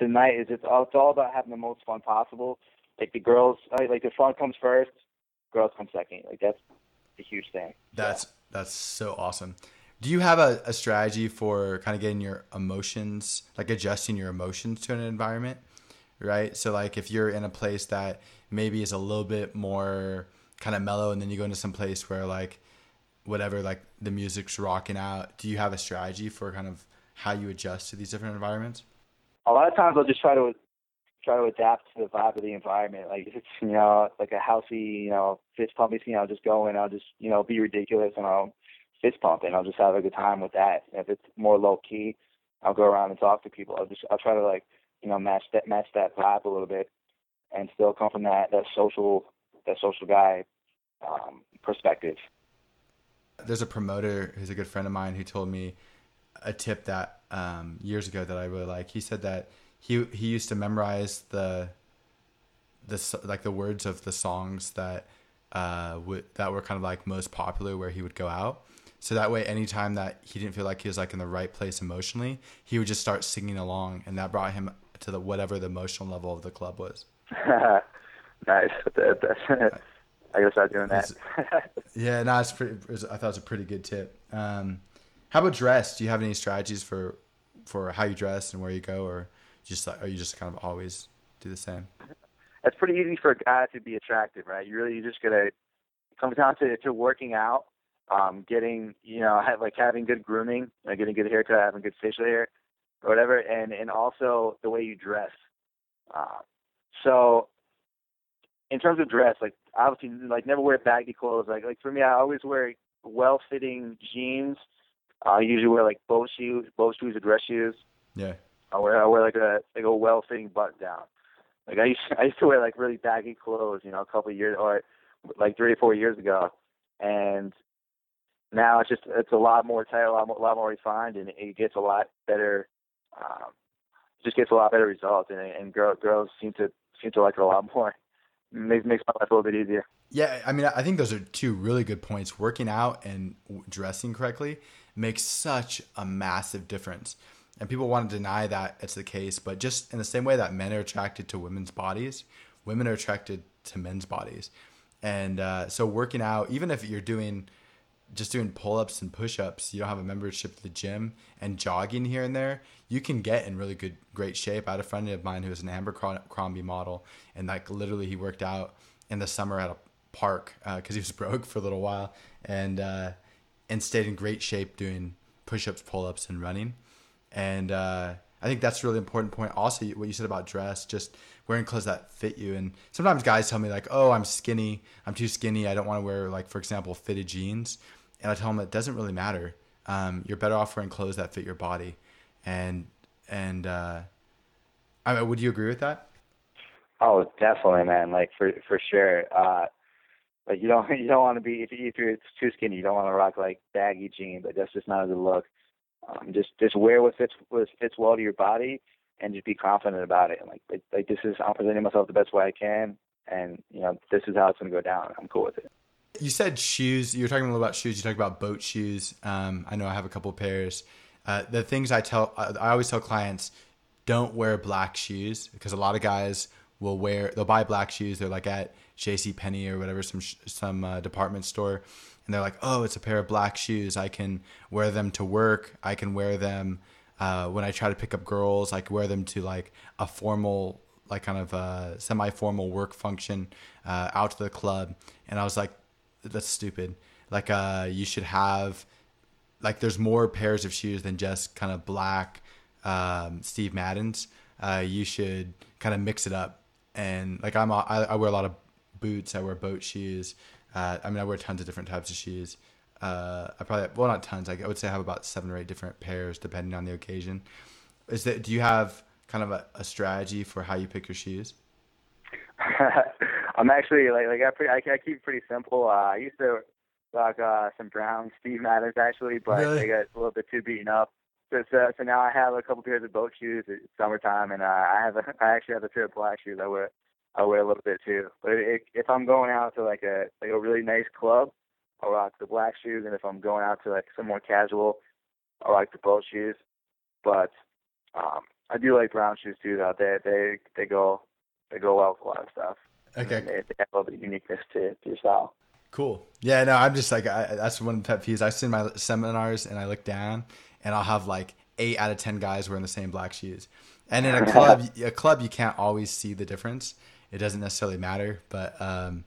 B: the night is it's all, it's all about having the most fun possible. Like the girls, like the fun comes first, girls come second. Like that's a huge thing.
A: That's that's so awesome. Do you have a, a strategy for kind of getting your emotions, like adjusting your emotions to an environment? Right. So like if you're in a place that maybe is a little bit more kind of mellow and then you go into some place where like whatever like the music's rocking out, do you have a strategy for kind of how you adjust to these different environments?
B: A lot of times I'll just try to try to adapt to the vibe of the environment. Like if it's you know like a housey, you know, fist pumping scene, I'll just go and I'll just you know be ridiculous and I'll fist pump and I'll just have a good time with that. If it's more low key, I'll go around and talk to people. I'll just I'll try to like you know match that match that vibe a little bit and still come from that that social that social guy um, perspective.
A: There's a promoter who's a good friend of mine who told me a tip that um, years ago that I really like. He said that he he used to memorize the the like the words of the songs that uh would that were kind of like most popular where he would go out. So that way, anytime that he didn't feel like he was like in the right place emotionally, he would just start singing along, and that brought him to the whatever the emotional level of the club was. [laughs]
B: nice. [laughs] I guess I'm doing that.
A: yeah, no, it's pretty. It was, I thought it was a pretty good tip. Um, how about dress? Do you have any strategies for for how you dress and where you go, or just like, are you just kind of always do the same?
B: It's pretty easy for a guy to be attractive, right? You really you just gotta come down to to working out, um, getting you know have, like having good grooming, like getting good haircut, having good facial hair, or whatever, and and also the way you dress. Uh, so in terms of dress, like obviously like never wear baggy clothes. Like like for me, I always wear well fitting jeans. I usually wear like boat shoes, boat shoes or dress shoes.
A: Yeah.
B: I wear I wear like a like a well fitting button down. Like I used to, [laughs] I used to wear like really baggy clothes, you know, a couple of years or like three or four years ago, and now it's just it's a lot more tight, a lot more, a lot more refined, and it gets a lot better. Um, just gets a lot better results, and and girl, girls seem to seem to like it a lot [laughs] more. Makes makes my life a little bit easier.
A: Yeah, I mean, I think those are two really good points. Working out and dressing correctly makes such a massive difference. And people want to deny that it's the case, but just in the same way that men are attracted to women's bodies, women are attracted to men's bodies. And uh, so, working out, even if you're doing just doing pull ups and push ups, you don't have a membership to the gym and jogging here and there, you can get in really good, great shape. I had a friend of mine who was an Abercrombie model, and like literally he worked out in the summer at a park because uh, he was [laughs] broke for a little while and uh, and stayed in great shape doing push ups, pull ups, and running. And uh, I think that's a really important point. Also, what you said about dress, just wearing clothes that fit you. And sometimes guys tell me like, "Oh, I'm skinny. I'm too skinny. I don't want to wear like, for example, fitted jeans." And I tell them it doesn't really matter. Um, you're better off wearing clothes that fit your body. And and uh, I mean, would you agree with that?
B: Oh, definitely, man. Like for for sure. Uh, like you don't [laughs] you don't want to be if, if you're too skinny, you don't want to rock like baggy jeans. Like that's just not a good look. Um, just just wear what fits what fits well to your body, and just be confident about it. Like like, like this is I'm presenting myself the best way I can, and you know this is how it's gonna go down. I'm cool with it.
A: You said shoes. You were talking a little about shoes. You talked about boat shoes. Um, I know I have a couple pairs. Uh, the things I tell, I, always tell clients, don't wear black shoes because a lot of guys will wear. They'll buy black shoes. They're like at J.C. Penney or whatever, some some uh, department store, and they're like, "Oh, it's a pair of black shoes. I can wear them to work. I can wear them uh, when I try to pick up girls. I can wear them to like a formal, like kind of a semi-formal work function uh, out to the club." And I was like, "That's stupid. Like, uh, you should have like there's more pairs of shoes than just kind of black um, Steve Maddens. Uh, you should kind of mix it up." And like I'm, I, I wear a lot of boots. I wear boat shoes. Uh, I mean, I wear tons of different types of shoes. Uh, I probably well not tons. Like I would say I have about seven or eight different pairs depending on the occasion. Is that do you have kind of a, a strategy for how you pick your shoes? [laughs]
B: I'm actually like like I, pretty, I, I keep it pretty simple. Uh, I used to rock uh, some brown [laughs] Steve Maddens actually, but really? they got a little bit too beaten up. So, so, so now I have a couple pairs of boat shoes. It's summertime, and uh, I have a [laughs] I actually have a pair of black shoes I wear I wear a little bit too. But it, if I'm going out to like a like a really nice club, I'll rock the black shoes, and if I'm going out to like some more casual, I like the boat shoes. But um, I do like brown shoes too. Though they they they go they go well with a lot of stuff.
A: Okay.
B: They, they have a little bit of uniqueness to, to your style.
A: Cool. Yeah. No, I'm just like I, that's one of the pet peeves. I sit in my seminars and I look down, and I'll have like eight out of ten guys wearing the same black shoes. And in a club, a club, you can't always see the difference it doesn't necessarily matter. But um,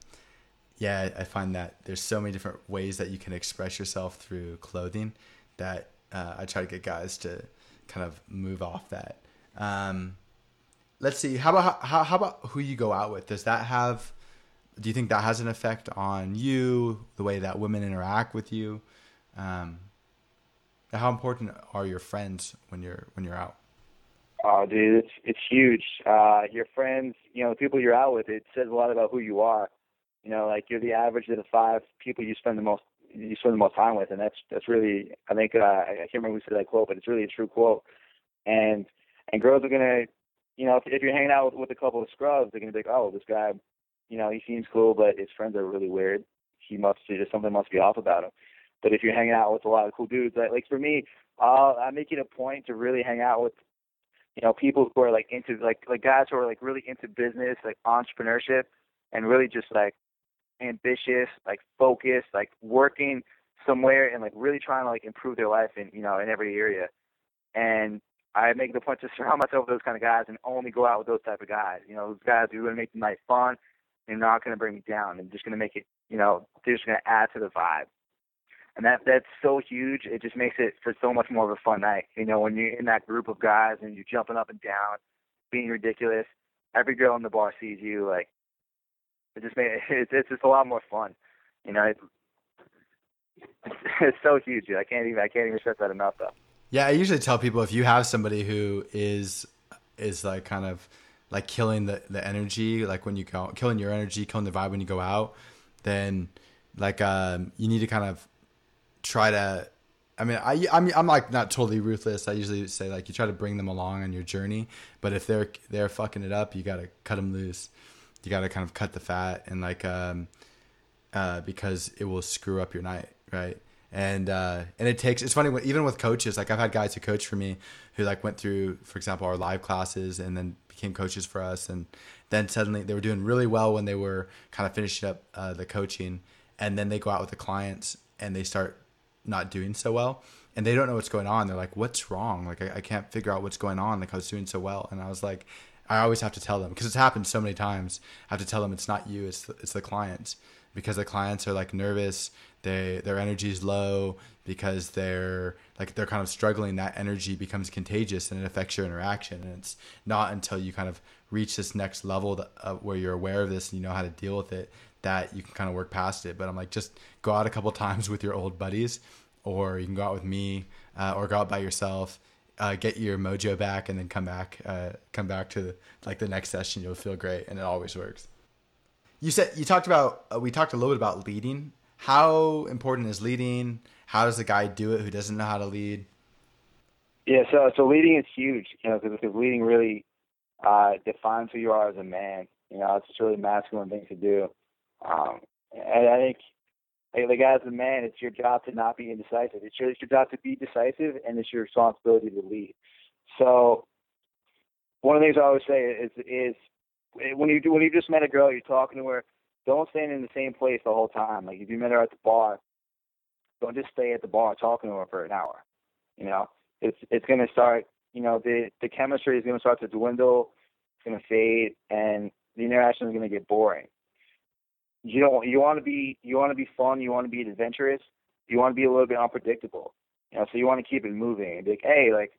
A: yeah, I find that there's so many different ways that you can express yourself through clothing that uh, I try to get guys to kind of move off that. Um, let's see. How about how, how about who you go out with? Does that have? Do you think that has an effect on you? The way that women interact with you? Um, how important are your friends when you're when you're out?
B: Oh, dude, it's it's huge. Uh, your friends, you know, the people you're out with, it says a lot about who you are. You know, like you're the average of the five people you spend the most you spend the most time with, and that's that's really, I think, uh, I can't remember who said that quote, but it's really a true quote. And and girls are gonna, you know, if, if you're hanging out with, with a couple of scrubs, they're gonna be like, oh, this guy, you know, he seems cool, but his friends are really weird. He must just something must be off about him. But if you're hanging out with a lot of cool dudes, like, like for me, uh, I make it a point to really hang out with you know, people who are like into like like guys who are like really into business, like entrepreneurship, and really just like ambitious, like focused, like working somewhere and like really trying to like improve their life in you know in every area. And I make the point to [laughs] surround myself with those kind of guys and only go out with those type of guys. You know, those guys who are going to make the night fun and not going to bring me down and just going to make it, you know, they're just going to add to the vibe and that that's so huge. It just makes it for so much more of a fun night. You know, when you're in that group of guys and you're jumping up and down, being ridiculous. Every girl in the bar sees you. Like it just makes [laughs] it's it's just a lot more fun. You know, it, it's, it's so huge. Dude. I can't even I can't even stress that enough though.
A: Yeah, I usually tell people if you have somebody who is is like kind of like killing the the energy, like when you go killing your energy, killing the vibe when you go out, then like um you need to kind of try to I mean, I, I mean, I'm like not totally ruthless. I usually say like you try to bring them along on your journey, but if they're they're fucking it up, you gotta cut them loose. You gotta kind of cut the fat and like, um, uh, because it will screw up your night, right? And uh, and it takes. It's funny even with coaches. Like I've had guys who coach for me who like went through, for example, our live classes and then became coaches for us, and then suddenly they were doing really well when they were kind of finishing up uh, the coaching, and then they go out with the clients and they start not doing so well and they don't know what's going on. They're like what's wrong? Like I, I can't figure out what's going on. Like i was doing so well. And i was like i always have to tell them because it's happened so many times. I have to tell them it's not you it's the, it's the clients because the clients are like nervous they their energy is low because they're like they're kind of struggling that energy becomes contagious and it affects your interaction and it's not until you kind of reach this next level that, uh, where you're aware of this and you know how to deal with it that you can kind of work past it. But I'm like, just go out a couple [laughs] times with your old buddies, or you can go out with me, uh, or go out by yourself. Uh, get your mojo back and then come back uh, come back to like the next session you'll feel great and it always works you said you talked about uh, we talked a little bit about leading. How important is leading? How does a guy do it who doesn't know how to lead?
B: Yeah so so leading is huge you know because leading really uh, defines who you are as a man. You know it's a really masculine thing to do. Um, and I think, like as a man, it's your job to not be indecisive. It's your, it's your job to be decisive, and it's your responsibility to lead. So, one of the things I always say is is Eh, when you do when you just met a girl, you're talking to her. Don't stand in the same place the whole time. Like if you met her at the bar, don't just stay at the bar talking to her for an hour. You know, it's it's gonna start. You know, the the chemistry is gonna start to dwindle. It's gonna fade, and the interaction is gonna get boring you don't you want to be you want to be fun, you want to be adventurous, you want to be a little bit unpredictable. You know, so you want to keep it moving and be like, hey, like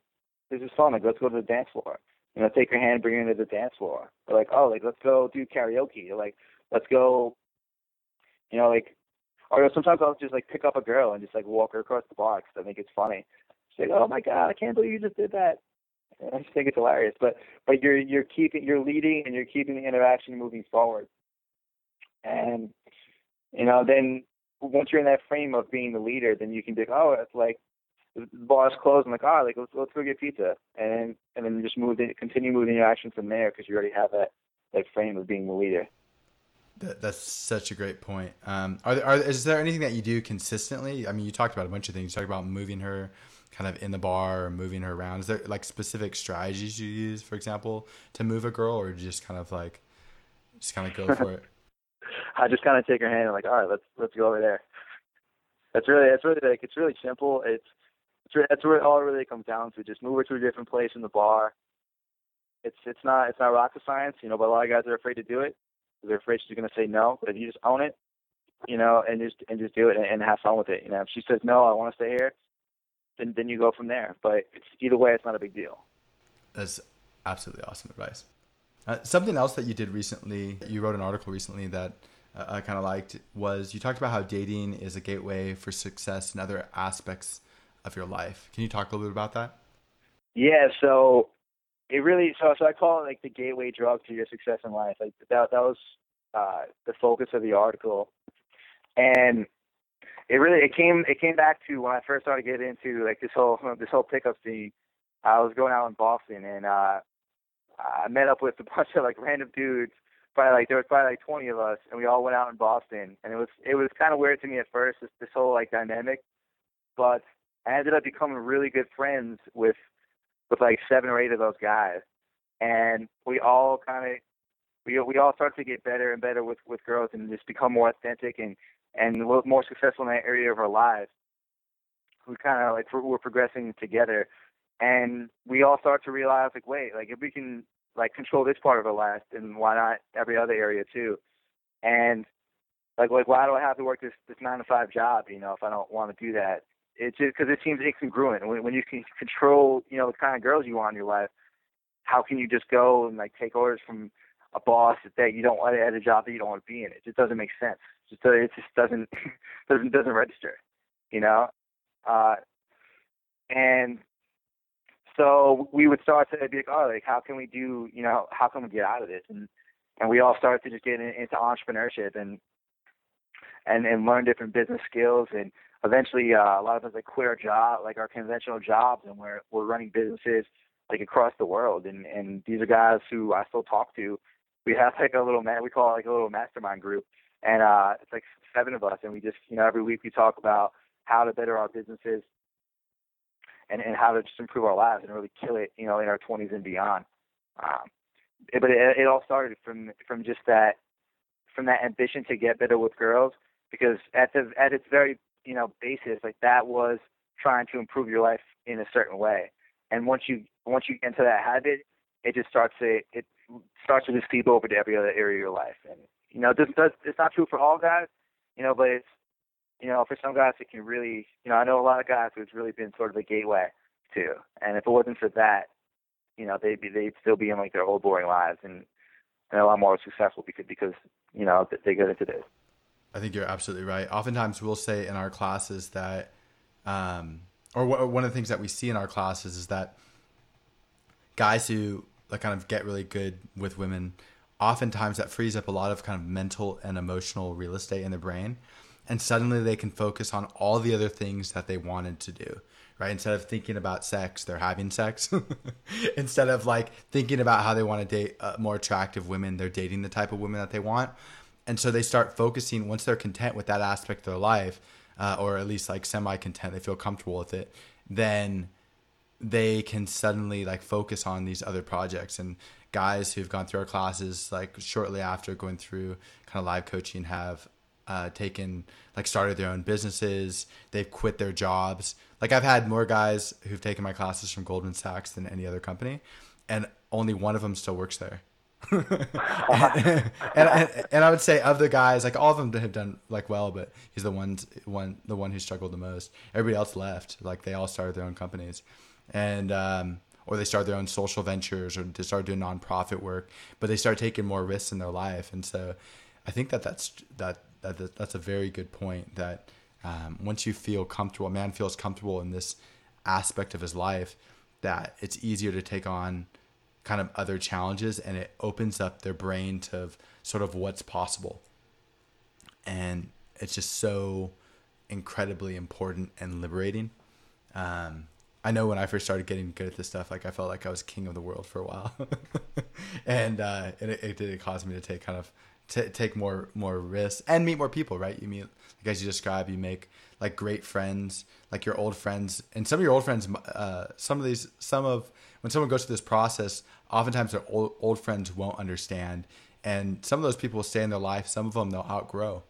B: this is fun, like let's go to the dance floor. You know, take her hand, bring her to the dance floor. Or like, oh, like let's go do karaoke. Or like let's go, you know, like, or sometimes I'll just like pick up a girl and just like walk her across the bar because I think it's funny. She's like, oh my god, I can't believe you just did that. I just think it's hilarious. But but you're you're keeping you're leading and you're keeping the interaction moving forward. And you know, then once you're in that frame of being the leader, then you can be oh, it's like the bar's closed. I'm like, oh, like let's let's go get pizza, and and then just move, in, continue moving your action from there because you already have that that frame of being the leader.
A: That, that's such a great point. Um, are there, are, is there anything that you do consistently? I mean, you talked about a bunch of things. You talked about moving her kind of in the bar or moving her around. Is there like specific strategies you use, for example, to move a girl, or just kind of like just kind of go for it? [laughs]
B: I just kind of take her hand and like, all right, let's let's go over there. That's really that's really like it's really simple. It's it's that's where it all really comes down to. Just move her to a different place in the bar. It's it's not it's not rocket science, you know. But a lot of guys are afraid to do it. They're afraid she's going to say no. But if you just own it, you know, and just and just do it and, and have fun with it. You know, if she says no, I want to stay here, then then you go from there. But it's either way, it's not a big deal.
A: That's absolutely awesome advice. Uh, something else that you did recently, you wrote an article recently that uh, I kind of liked was you talked about how dating is a gateway for success in other aspects of your life. Can you talk a little bit about that?
B: Yeah, so it really so so I call it like the gateway drug to your success in life. Like that that was uh, the focus of the article, and it really it came it came back to when I first started getting into like this whole [laughs] this whole pickup scene. I was going out in Boston and uh I met up with a [laughs] bunch of like random dudes. Probably like there was probably like 20 of us, and we all went out in Boston. And it was it was kind of weird to me at first, this, this whole like dynamic. But I ended up becoming really good friends with with like seven or eight of those guys, and we all kind of we we all started to get better and better with with girls and just become more authentic and and more successful in that area of our lives. We kind of like we're progressing together, and we all start to realize like wait like if we can like control this part of our life then why not every other area too? And like like why do i have to work this this nine to five job you know if i don't want to do that it's just because it seems incongruent. When, when you can control you know the kind of girls you want in your life how can you just go and like take orders from a boss that you don't want at a job that you don't want to be in? It just doesn't make sense. It just it just doesn't [laughs] doesn't doesn't register you know? Uh and so we would start to be like, oh, like how can we do, you know, how can we get out of this? And and we all started to just get in, into entrepreneurship and and and learn different business skills and eventually uh, a lot of us like quit our job like our conventional jobs and we're we're running businesses like across the world and and these are guys who I still talk to. We have [laughs] like a little man we call it like a little mastermind group and uh it's like seven of us and we just you know every week we talk about how to better our businesses and and how to just improve our lives and really kill it you know in our 20s and beyond. Um, but it, it all started from from just that from that ambition to get better with girls because at the at its very you know basis like that was trying to improve your life in a certain way. And once you once you get into that habit it just starts to it starts to just seep over to every other area of your life. And you know this does it's not true for all guys you know but it's you know for some guys it can really you know I know a lot of guys who it's really been sort of a gateway to and if it wasn't for that you know they'd be they'd still be in like their old boring lives and and a lot more successful because because you know they get into this.
A: I think you're absolutely right. Oftentimes we'll say in our classes that, um, or w- one of the things that we see in our classes is that guys who like kind of get really good with women, oftentimes that frees up a lot of kind of mental and emotional real estate in their brain, and suddenly they can focus on all the other things that they wanted to do right? Instead of thinking about sex, they're having sex. [laughs] Instead of like thinking about how they want to date uh, more attractive women, they're dating the type of women that they want. And so they start focusing once they're content with that aspect of their life, uh, or at least like semi content, they feel comfortable with it, then they can suddenly like focus on these other projects. And guys who've gone through our classes, like shortly after going through kind of live coaching, have uh, taken like started their own businesses. They've quit their jobs. Like I've had more guys who've taken my classes from Goldman Sachs than any other company, and only one of them still works there. [laughs] and, and, and, I would say of the guys, like all of them have done like well, but he's the one one the one who struggled the most. Everybody else left. Like they all started their own companies, and um, or they started their own social ventures, or they started doing nonprofit work. But they started taking more risks in their life, and so I think that that's that that that's a very good point. That um, once you feel comfortable, a man feels comfortable in this aspect of his life, that it's easier to take on kind of other challenges, and it opens up their brain to sort of what's possible. And it's just so incredibly important and liberating. Um, I know when I first started getting good at this stuff, like I felt like I was king of the world for a while, [laughs] and uh, it, it did cause me to take kind of t- take more more risks and meet more people, right? You meet, like as you describe, you make like great friends, like your old friends, and some of your old friends. Uh, some of these, some of when someone goes through this process, oftentimes their old, old friends won't understand, and some of those people will stay in their life. Some of them they'll outgrow,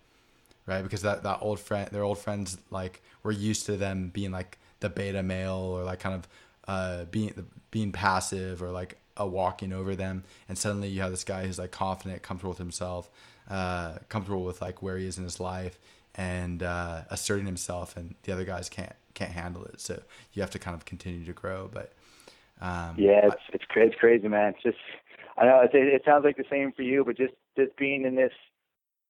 A: right? Because that that old friend, their old friends, like we're used to them being like the beta male or like kind of uh, being being passive or like a walking over them, and suddenly you have this guy who's like confident, comfortable with himself, uh, comfortable with like where he is in his life, and uh, asserting himself, and the other guys can't can't handle it. So you have to kind of continue to grow. But
B: um, yeah, it's it's crazy, it's crazy, man. It's just I know it, it sounds like the same for you, but just just being in this,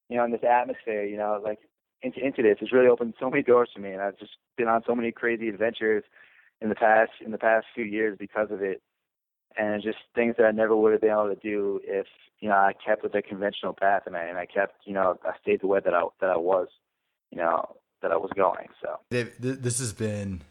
B: you know, in this atmosphere, you know, like into into this has really opened so many doors for me, and I've just been on so many crazy adventures in the past in the past few years because of it and just things that I never would have been able to do if you know I kept with the conventional path and I and I kept you know I stayed the way that I that I was you know that I was going. So
A: Dave, this has been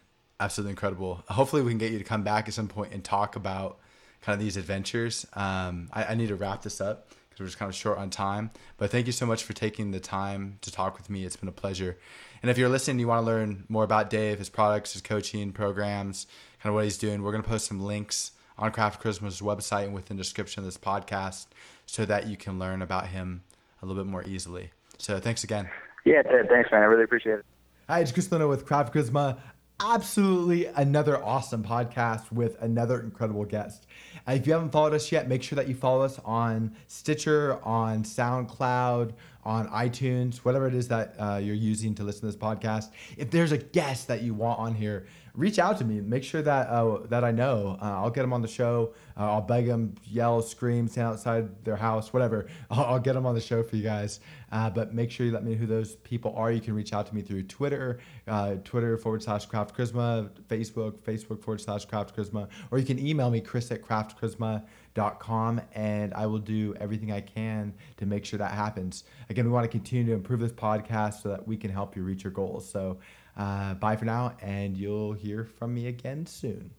A: absolutely incredible. Hopefully, we can get you to come back at some point and talk about kind of these adventures. Um, I, I need to wrap this up because we're just kind of short on time. But thank you so much for taking the time to talk with me. It's been a pleasure. And if you're listening, you want to learn more about Dave, his products, his coaching programs, kind of what he's doing, we're going to post some links on Craft Charisma website and within the description of this podcast so that you can learn about him a little bit more easily. So thanks again.
B: Yeah, thanks, man. I really appreciate it.
A: Hi, it's Chris Luna with Craft Charisma. Absolutely another awesome podcast with another incredible guest. If you haven't followed us yet, make sure that you follow us on Stitcher, on SoundCloud, on iTunes, whatever it is that uh, you're using to listen to this podcast. If there's a guest that you want on here, reach out to me. Make sure that uh, that I know. Uh, I'll get them on the show. Uh, I'll beg them, yell, scream, stand outside their house, whatever. [laughs] I'll, I'll get them on the show for you guys. Uh, but make sure you let me know who those people are. You can reach out to me through Twitter, uh, Twitter forward slash Craft Charisma, Facebook, Facebook forward slash Craft Charisma, or you can email me, Chris at craftcharisma.com, and I will do everything I can to make sure that happens. Again, we want to continue to improve this podcast so that we can help you reach your goals. So, uh, bye for now, and you'll hear from me again soon.